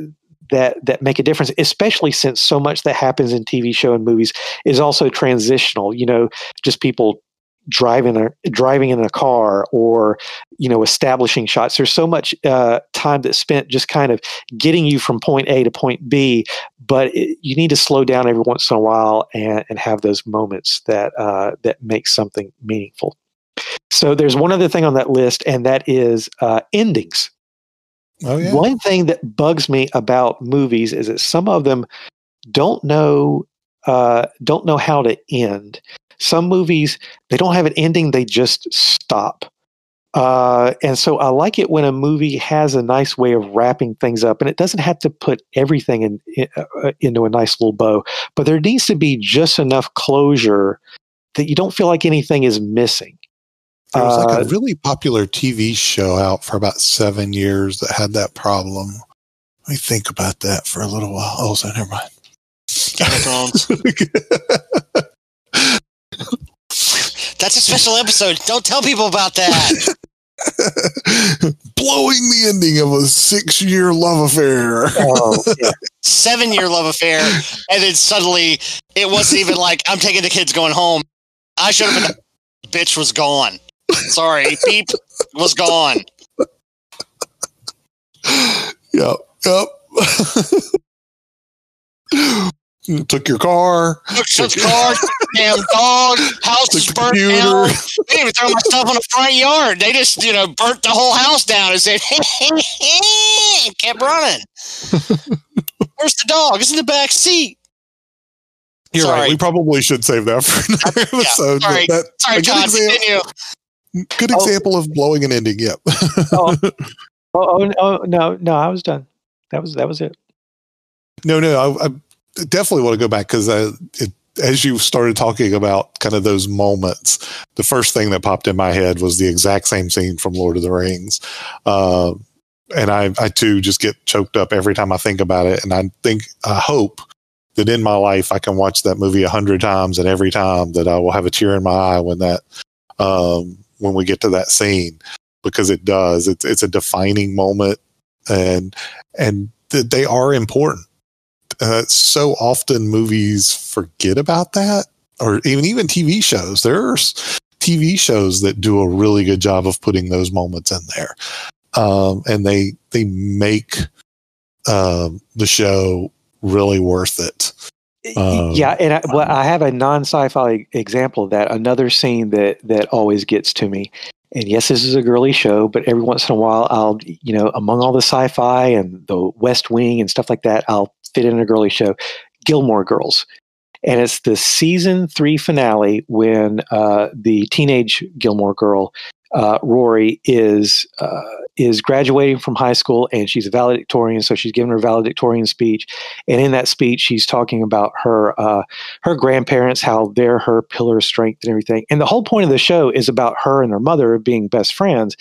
that that make a difference especially since so much that happens in tv show and movies is also transitional you know just people driving a driving in a car or you know establishing shots there's so much uh, time that's spent just kind of getting you from point a to point b but it, you need to slow down every once in a while and, and have those moments that uh, that make something meaningful so there's one other thing on that list, and that is uh, endings. Oh yeah. One thing that bugs me about movies is that some of them don't know uh, don't know how to end. Some movies they don't have an ending; they just stop. Uh, and so I like it when a movie has a nice way of wrapping things up, and it doesn't have to put everything in, in, uh, into a nice little bow. But there needs to be just enough closure that you don't feel like anything is missing. There was like Uh, a really popular TV show out for about seven years that had that problem. Let me think about that for a little while. Oh, so never mind. Game of Thrones. [LAUGHS] That's a special episode. Don't tell people about that. [LAUGHS] Blowing the ending of a six-year love affair. Oh, [LAUGHS] yeah. Seven year love affair. And then suddenly it wasn't even like, I'm taking the kids going home. I should have been, the bitch was gone. Sorry. Beep was gone. Yep. Yep. [LAUGHS] Took your car. Took some car, damn dog, house Took is the burnt computer. down. They even throw my stuff on the front yard. They just, you know, burnt the whole house down and said, and kept running. [LAUGHS] Where's the dog? It's in the back seat. You're Sorry. right. We probably should save that for another [LAUGHS] episode. but sorry. that- Sorry, good, Todd, exam- continue. good Oh. example of blowing an ending. Yep. oh, [LAUGHS] oh, oh, oh, no, no, I was done. That was that was it. No, no, I, I definitely want to go back because as you started talking about kind of those moments, the first thing that popped in my head was the exact same scene from Lord of the Rings. Uh, and I, I too just get choked up every time I think about it. And I think, I hope that in my life I can watch that movie a hundred times, and every time that I will have a tear in my eye when that, um, when we get to that scene, because it does. It's it's a defining moment, and and th- they are important uh, so often movies forget about that or even even tv shows there's tv shows that do a really good job of putting those moments in there um, and they they make um, the show really worth it Um, yeah, and I, well, I have a non-sci-fi example of that. Another scene that that always gets to me. And yes, this is a girly show, but every once in a while, I'll you know, among all the sci-fi and the West Wing and stuff like that, I'll fit in a girly show, Gilmore Girls, and it's the season three finale when uh, the teenage Gilmore girl uh, Rory is uh, is graduating from high school and she's a valedictorian, so she's giving her valedictorian speech. And in that speech, she's talking about her uh, her grandparents, how they're her pillar of strength and everything. And the whole point of the show is about her and her mother being best friends.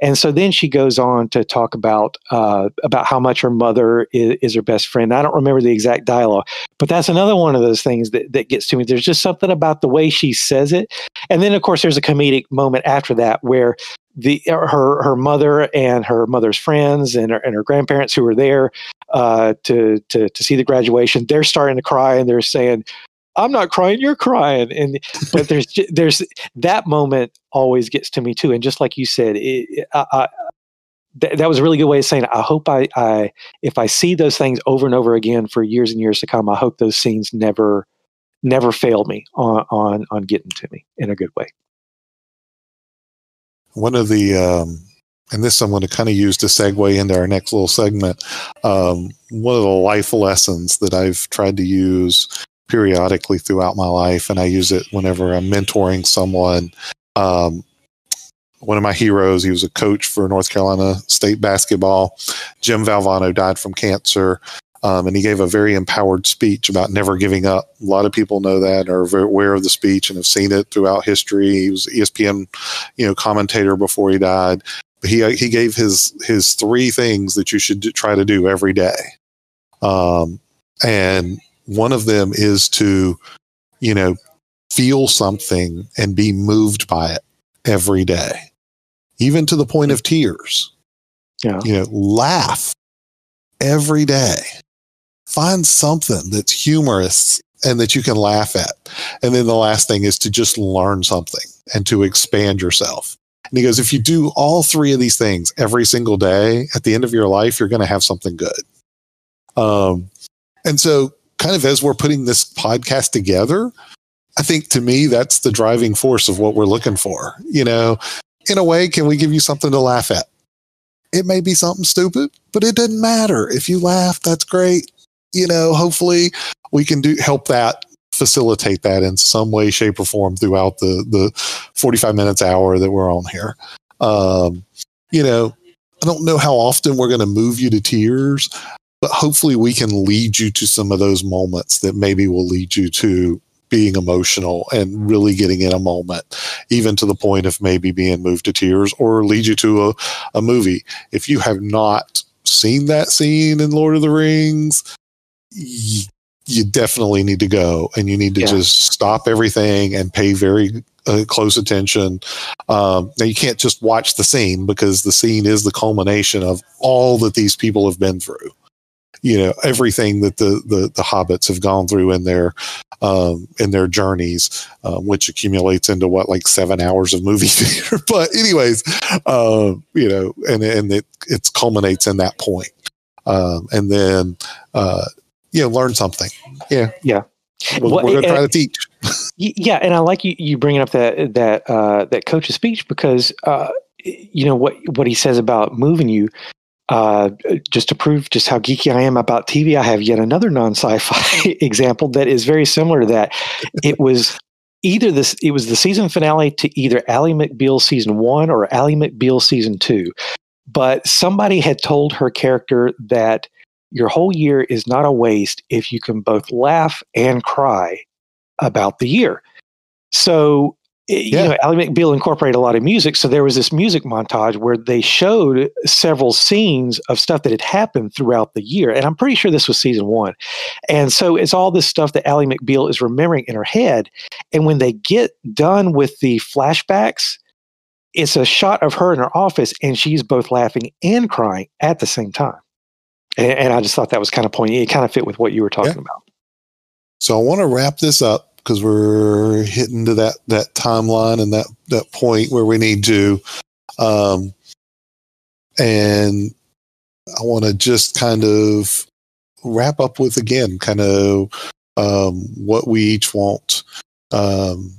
And so then she goes on to talk about uh, about how much her mother is, is her best friend. I don't remember the exact dialogue, but that's another one of those things that, that gets to me. There's just something about the way she says it. And then, of course, there's a comedic moment after that where the her her mother and her mother's friends and her, and her grandparents who were there uh, to to to see the graduation, they're starting to cry and they're saying, "I'm not crying, you're crying." And [LAUGHS] but there's there's that moment always gets to me too. And just like you said, it, I, I, th- that was a really good way of saying it. I hope I, I if I see those things over and over again for years and years to come, I hope those scenes never never fail me on on on getting to me in a good way one of the um, and this I'm going to kind of use to segue into our next little segment. Um, one of the life lessons that I've tried to use periodically throughout my life, and I use it whenever I'm mentoring someone. Um, one of my heroes, he was a coach for North Carolina State basketball. Jim Valvano died from cancer. Um, and he gave a very empowered speech about never giving up. A lot of people know that, are very aware of the speech, and have seen it throughout history. He was ESPN, you know, commentator before he died. But he he gave his his three things that you should do, try to do every day, um, and one of them is to, you know, feel something and be moved by it every day, even to the point of tears. Yeah. You know, laugh every day find something that's humorous and that you can laugh at. And then the last thing is to just learn something and to expand yourself. And he goes, if you do all three of these things every single day, at the end of your life, you're going to have something good. Um, and so, kind of as we're putting this podcast together, I think to me, that's the driving force of what we're looking for. You know, in a way, can we give you something to laugh at? It may be something stupid, but it doesn't matter. If you laugh, that's great you know, hopefully we can do help that facilitate that in some way, shape, or form throughout the the 45 minutes hour that we're on here. Um, you know, I don't know how often we're going to move you to tears, but hopefully we can lead you to some of those moments that maybe will lead you to being emotional and really getting in a moment, even to the point of maybe being moved to tears or lead you to a, a movie. If you have not seen that scene in Lord of the Rings, you, you definitely need to go and you need to yeah. just stop everything and pay very uh, close attention. Um, now, you can't just watch the scene because the scene is the culmination of all that these people have been through. You know everything that the the, the hobbits have gone through in their um, in their journeys, um, which accumulates into what like seven hours of movie [LAUGHS] theater. but anyways, uh, you know, and and it it culminates in that point. Um, and then uh, you know, learn something. Yeah. Yeah. We're, well, we're going to try to teach. [LAUGHS] yeah. And I like you, you bringing up that, that, uh, that coach's speech because, uh, you know, what, what he says about moving you, uh, just to prove just how geeky I am about TV, I have yet another non sci-fi [LAUGHS] example that is very similar to that. It was either this, it was the season finale to either Ally McBeal season one or Ally McBeal season two. But somebody had told her character that your whole year is not a waste if you can both laugh and cry about the year. So, eh, yeah. you know, Ally McBeal incorporated a lot of music. So there was this music montage where they showed several scenes of stuff that had happened throughout the year. And I'm pretty sure this was season one. And so it's all this stuff that Ally McBeal is remembering in her head. And when they get done with the flashbacks, it's a shot of her in her office and she's both laughing and crying at the same time and, and, I just thought that was kind of poignant. It kind of fit with what you were talking yeah. about. So I want to wrap this up because we're hitting to that that timeline and that that point where we need to, um, and I want to just kind of wrap up with again, kind of um, what we each want. Um,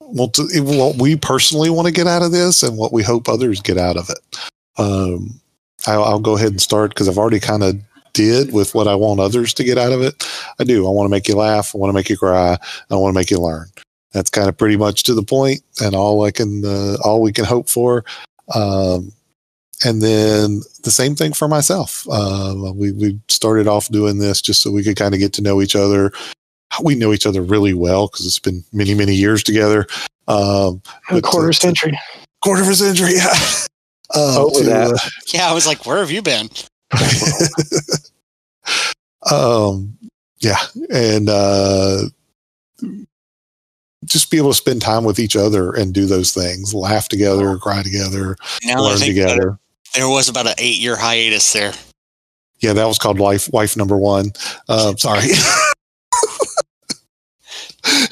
want to, what we personally want to get out of this and what we hope others get out of it. Um, I'll, I'll go ahead and start because I've already kind of did with what I want others to get out of it. I do. I want to make you laugh. I want to make you cry. I want to make you learn. that's kind of pretty much to the point and all I can uh, all we can hope for. Um, and then the same thing for myself. Uh, we we started off doing this just so we could kind of get to know each other. We know each other really well because it's been many many years together. Um, a quarter to, century, quarter of a century. [LAUGHS] Yeah. Um, to, that. Uh, [LAUGHS] yeah, I was like, where have you been? [LAUGHS] um, yeah, and uh, just be able to spend time with each other and do those things, laugh together, cry together, now learn together. There was about an eight year hiatus there. Yeah, that was called life wife number one. Uh, [LAUGHS] sorry.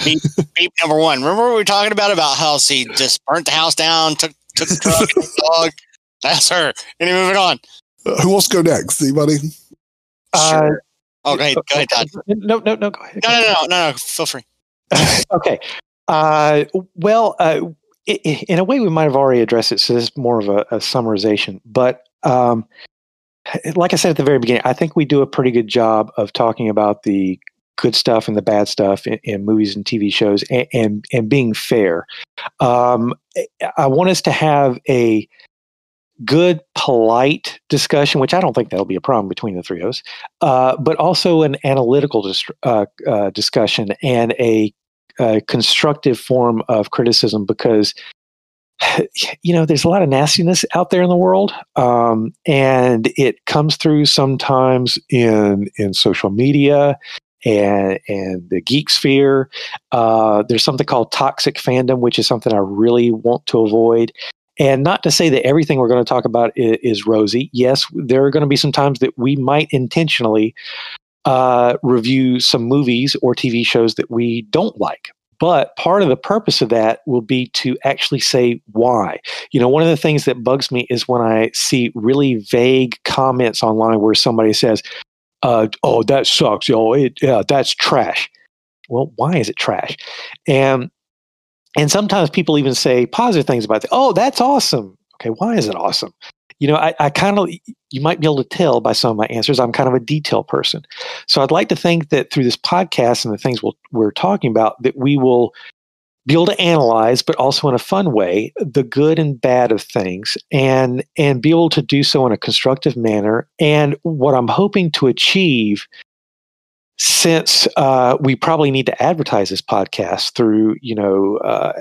beep, beep number one. Remember what we were talking about about how she just burnt the house down, took took the truck, and the dog. That's her. Any moving on. Uh, who wants to go next? Anybody? Sure. Uh, oh, go ahead. Go ahead, Todd. No, no, no. Go ahead. No, no, no, no, no. Feel free. [LAUGHS] okay. Uh, well, uh, in a way, we might have already addressed it, so this is more of a, a summarization. But um, like I said at the very beginning, I think we do a pretty good job of talking about the good stuff and the bad stuff in, in movies and TV shows, and and, and being fair. Um, I want us to have a good, polite discussion, which I don't think that'll be a problem between the three of us, uh, but also an analytical uh, uh, discussion and a, a, constructive form of criticism because. [SIGHS] You know, there's a lot of nastiness out there in the world, um, and it comes through sometimes in in social media and and the geek sphere. Uh, there's something called toxic fandom, which is something I really want to avoid. And not to say that everything we're going to talk about is, is rosy. Yes, there are going to be some times that we might intentionally uh, review some movies or TV shows that we don't like. But part of the purpose of that will be to actually say why. You know, one of the things that bugs me is when I see really vague comments online where somebody says, uh, "Oh, that sucks. Oh, it, yeah, that's trash." Well, why is it trash? And and sometimes people even say positive things about it. Oh, that's awesome. Okay, why is it awesome? You know, I, I kind of, you might be able to tell by some of my answers, I'm kind of a detail person. So I'd like to think that through this podcast and the things we'll, we're talking about, that we will be able to analyze, but also in a fun way, the good and bad of things, and and be able to do so in a constructive manner. And what I'm hoping to achieve since uh, we probably need to advertise this podcast through, you know, uh,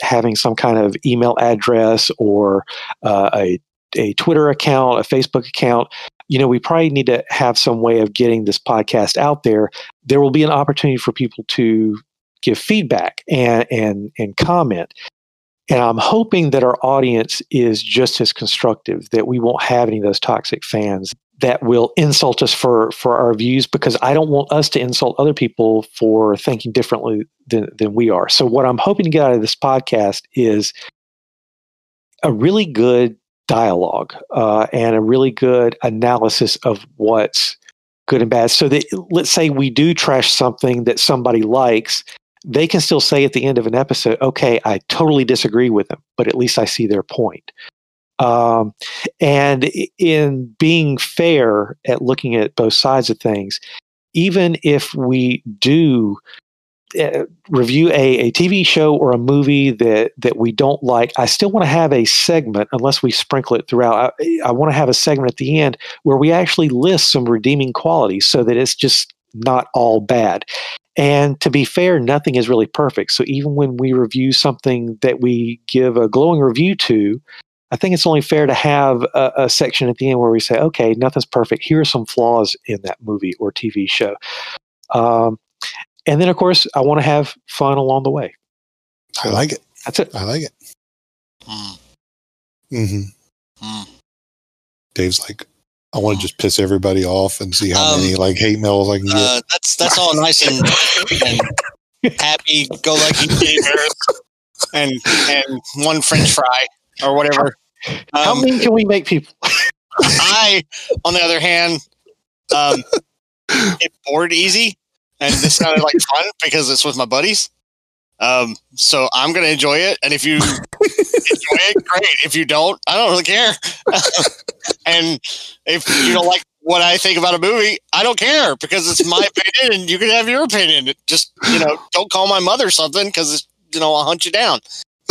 having some kind of email address or uh, a, a Twitter account, a Facebook account, you know, we probably need to have some way of getting this podcast out there. There will be an opportunity for people to give feedback and and and comment. And I'm hoping that our audience is just as constructive, that we won't have any of those toxic fans that will insult us for for our views because I don't want us to insult other people for thinking differently than, than we are. So what I'm hoping to get out of this podcast is a really good dialogue uh, and a really good analysis of what's good and bad. So that let's say we do trash something that somebody likes, they can still say at the end of an episode, "Okay, I totally disagree with them, but at least I see their point." Um, and in being fair at looking at both sides of things, even if we do uh, review a, a TV show or a movie that, that we don't like, I still want to have a segment, unless we sprinkle it throughout. I, I want to have a segment at the end where we actually list some redeeming qualities so that it's just not all bad. And to be fair, nothing is really perfect. So even when we review something that we give a glowing review to, I think it's only fair to have a, a, section at the end where we say, okay, nothing's perfect. Here are some flaws in that movie or TV show. Um, and then, of course, I want to have fun along the way. So I like it. That's it. I like it. Mm. Mm-hmm. Mm. Dave's like, I want to just piss everybody off and see how um, many like hate mails I can get. Uh, that's that's all nice and, and happy go lucky [LAUGHS] and and one French fry or whatever. How um, mean can we make people? I, on the other hand, um, [LAUGHS] get bored easy, and this sounded like fun because it's with my buddies. Um, so I'm gonna enjoy it, and if you enjoy it, [LAUGHS] great. If you don't, I don't really care. [LAUGHS] and if you don't like what I think about a movie, I don't care because it's my opinion, and you can have your opinion. Just you know, don't call my mother something because you know, I'll hunt you down.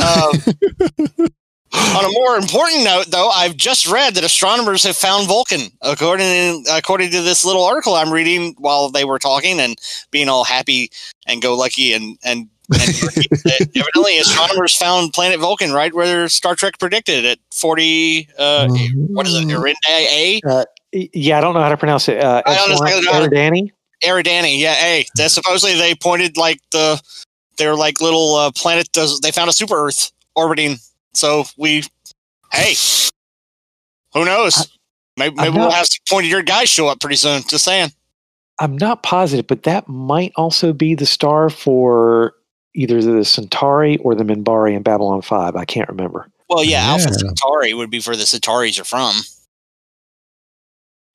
Um, [LAUGHS] on a more important note, though, I've just read that astronomers have found Vulcan, according according to this little article I'm reading while they were talking and being all happy and go lucky and and. And evidently, astronomers found planet Vulcan right where Star Trek predicted at forty. Uh, what is it? Eridani A. Uh, yeah, I don't know how to pronounce it. Uh, I don't know how to- Eridani? Eridani, yeah, hey. That supposedly they pointed like the their like little uh, planet. Does they found a super Earth orbiting? So we, hey, who knows? Maybe, maybe we'll have some pointed eared guys show up pretty soon. Just saying. I'm not positive, but that might also be the star for either the Centauri or the Minbari in Babylon 5. I can't remember. Well, yeah, Alpha Centauri would be where the Centauris are from.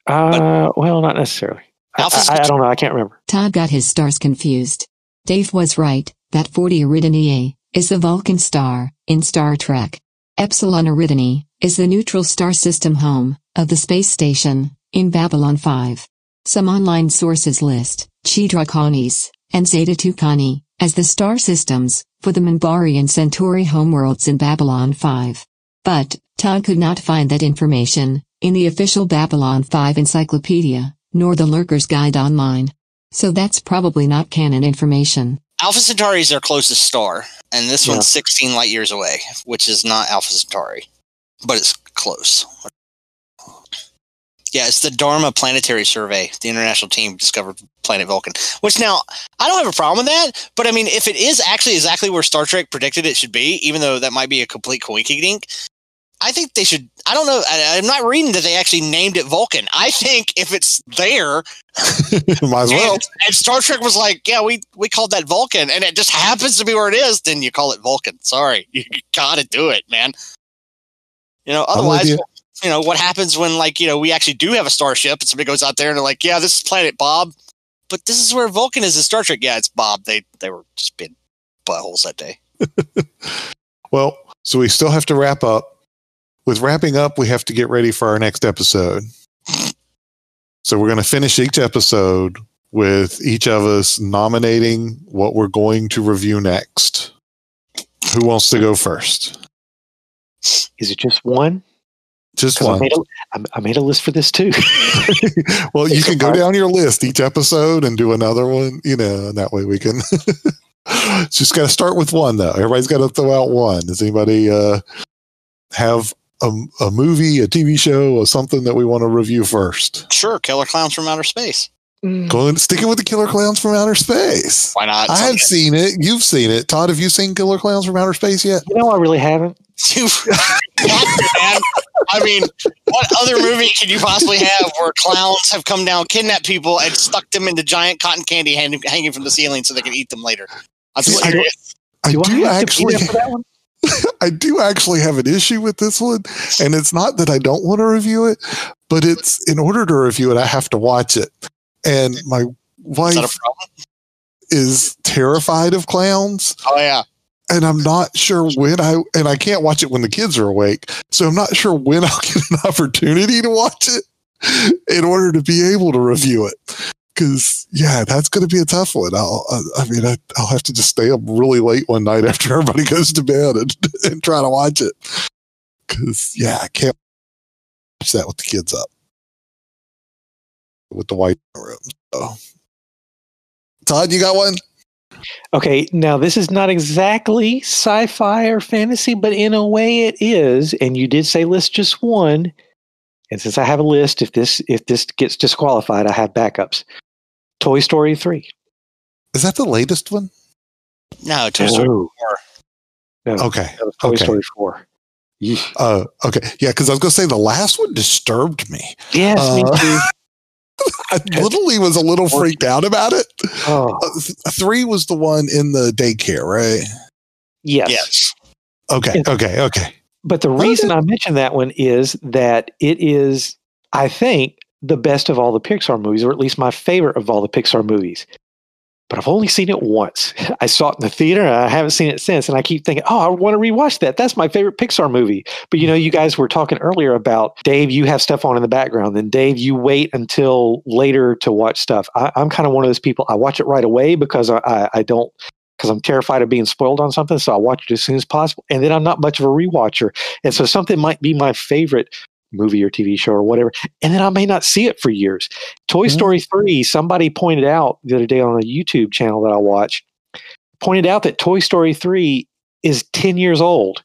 Uh, well, not necessarily. I, Alpha I, I don't know. I can't remember. Todd got his stars confused. Dave was right, that 40 Eridani is the Vulcan star in Star Trek. Epsilon Eridani is the neutral star system home of the space station in Babylon 5. Some online sources list Chi Draconis and Zeta Tucani as the star systems for the Minbari and Centauri homeworlds in Babylon 5. But, Todd could not find that information in the official Babylon 5 encyclopedia, nor the Lurker's Guide online. So that's probably not canon information. Alpha Centauri is their closest star, and this Yeah. one's 16 light years away, which is not Alpha Centauri, but it's close. Yeah, it's the Dharma Planetary Survey. The international team discovered planet Vulcan. Which now I don't have a problem with that, but I mean, if it is actually exactly where Star Trek predicted it should be, even though that might be a complete coinkydink, I think they should. I don't know. I, I'm not reading that they actually named it Vulcan. I think if it's there, [LAUGHS] Might as well. and, and Star Trek was like, yeah, we we called that Vulcan, and it just happens to be where it is. Then you call it Vulcan. Sorry, [LAUGHS] you gotta do it, man. You know, otherwise, you. You know, what happens when like you know we actually do have a starship and somebody goes out there and they're like, yeah, this is Planet Bob, but this is where Vulcan is in Star Trek. Yeah, it's Bob. They they were just being buttholes that day. [LAUGHS] Well, so we still have to wrap up. With wrapping up, we have to get ready for our next episode. [LAUGHS] So we're going to finish each episode with each of us nominating what we're going to review next. Who wants to go first? Is it just one? Just 'Cause I one. made, a, I, I made a list for this too. [LAUGHS] well, [LAUGHS] you can go down your list each episode and do another one, you know, and that way we can. [LAUGHS] Just got to start with one, though. Everybody's got to throw out one. Does anybody uh, have a, a movie, a TV show, or something that we want to review first? Sure, Killer Clowns from Outer Space. Mm. Going sticking with the Killer Clowns from Outer Space. Why not? I have seen it. You've seen it. Todd, have you seen Killer Clowns from Outer Space yet? You know, I really haven't. You- [LAUGHS] I mean, what other movie could you possibly have where clowns have come down, kidnapped people, and stuck them into giant cotton candy hanging, hanging from the ceiling so they can eat them later? I'm See, I- serious. I Do, do I have actually to be there for that one? [LAUGHS] I do actually have an issue with this one, and it's not that I don't want to review it, but it's in order to review it, I have to watch it, and my wife problem? is terrified of clowns, Oh yeah. and I'm not sure when I and I can't watch it when the kids are awake, so I'm not sure when [LAUGHS] I'll get an opportunity to watch it in order to be able to review it. Because yeah, that's going to be a tough one. I'll, I, I mean, I, I'll have to just stay up really late one night [LAUGHS] after everybody goes to bed and, and try to watch it. Because yeah, I can't watch that with the kids up, with the white room. So, Todd, you got one? Okay, now this is not exactly sci-fi or fantasy, but in a way it is. And you did say list just one. And since I have a list, if this if this gets disqualified, I have backups. Toy Story three. Is that the latest one? No, Toy Story Oh. 4. No, Okay. that Toy okay. Story four. Uh, okay. Yeah, because I was going to say the last one disturbed me. Yes, me Uh, too. [LAUGHS] I literally was a little freaked out about it. Oh, Uh, th- three was the one in the daycare, right? yes. Yes. Okay. Yeah. Okay. Okay. But the Okay. reason I mention that one is that it is, I think, the best of all the Pixar movies, or at least my favorite of all the Pixar movies. But I've only seen it once. [LAUGHS] I saw it in the theater and I haven't seen it since. And I keep thinking, oh, I want to rewatch that. That's my favorite Pixar movie. But you know, you guys were talking earlier about Dave, you have stuff on in the background. Then Dave, you wait until later to watch stuff. I, I'm kind of one of those people. I watch it right away because I, I, I don't because I'm terrified of being spoiled on something. So I watch it as soon as possible. And then I'm not much of a rewatcher. And so something might be my favorite movie or TV show or whatever. And then I may not see it for years. Toy Mhm. Story 3, somebody pointed out the other day on a YouTube channel that I watch, pointed out that Toy Story 3 is 10 years old.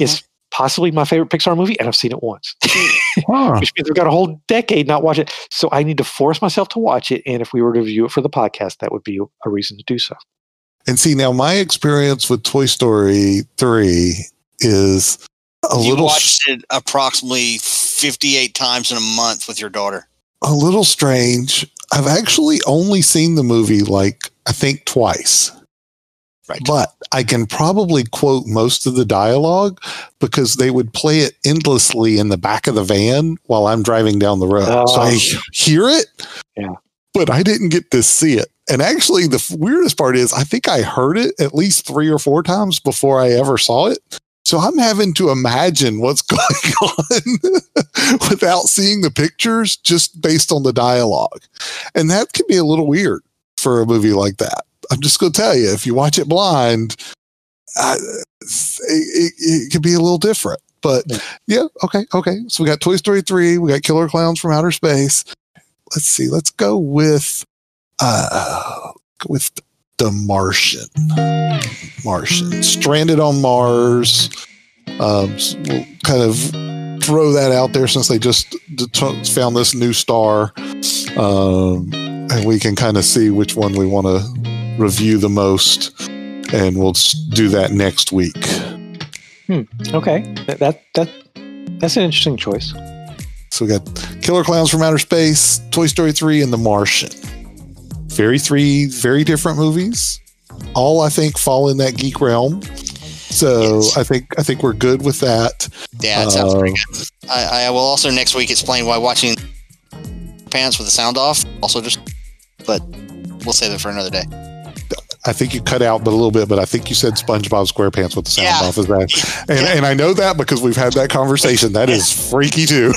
It's possibly my favorite Pixar movie, and I've seen it once, [LAUGHS] Huh. which means I've got a whole decade not watch it. So I need to force myself to watch it. And if we were to review it for the podcast, that would be a reason to do so. And see, now my experience with Toy Story 3 is a you little watched it approximately 58 times in a month with your daughter. a little strange. I've actually only seen the movie like I think twice. Right. But I can probably quote most of the dialogue because they would play it endlessly in the back of the van while I'm driving down the road. so I Oh. hear it, Yeah. but I didn't get to see it. And actually, the weirdest part is I think I heard it at least three or four times before I ever saw it. So I'm having to imagine what's [LAUGHS] going on [LAUGHS] without seeing the pictures just based on the dialogue. And that can be a little weird for a movie like that. I'm just going to tell you, if you watch it blind, uh, it, it, it can be a little different. But Yeah. yeah, okay, okay. So we got Toy Story 3, we got Killer Clowns from Outer Space. Let's see, let's go with uh with the Martian. Martian. Stranded on Mars. Um we'll kind of throw that out there since they just found this new star. Um and we can kind of see which one we want to review the most and we'll do that next week. Okay. That, that, that that's an interesting choice. So we got Killer Clowns from Outer Space, Toy Story 3, and The Martian. Very three very different movies. All I think fall in that geek realm. So Yes. I think I think we're good with that. Yeah, it sounds Uh, pretty good. I, I will also next week explain why watching pants with the sound off also just, but we'll save it for another day. I think you cut out but a little bit, but I think you said SpongeBob SquarePants with the sound Yeah. off. Is that? And, and I know that because we've had that conversation. That is [LAUGHS] freaky too.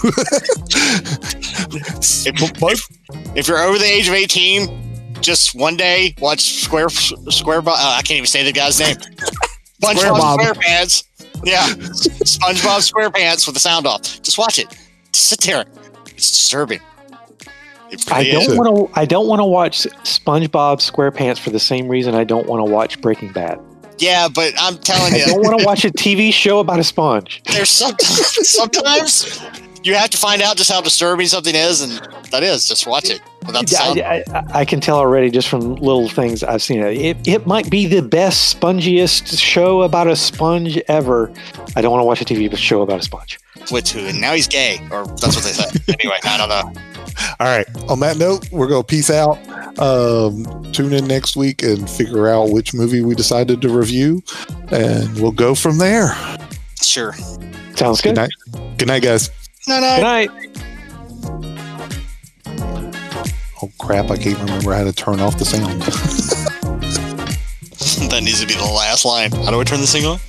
If, if, if you're over the age of 18, just one day watch Square Square. Bob. Oh, I can't even say the guy's name. [LAUGHS] SpongeBob SquarePants. Yeah, SpongeBob SquarePants with the sound off. Just watch it. Just sit there. It's disturbing. It I don't want to. I don't want to watch SpongeBob SquarePants for the same reason I don't want to watch Breaking Bad. Yeah, but I'm telling you, I don't want to watch a TV show about a sponge. there's sometimes sometimes you have to find out just how disturbing something is, and that is just watch it without the sound. I, I, I can tell already just from little things I've seen. It, it might be the best, spongiest show about a sponge ever. I don't want to watch a TV show about a sponge. with who, and now he's gay, or that's what they said. [LAUGHS] anyway, I don't know. All right. On that note, we're going to peace out. Um, tune in next week and figure out which movie we decided to review, and we'll go from there. Sure. Sounds Good good. night. Good night, guys. No, Good night. Oh crap! I can't remember how to turn off the sound. [LAUGHS] that needs to be the last line. How do I turn this thing on?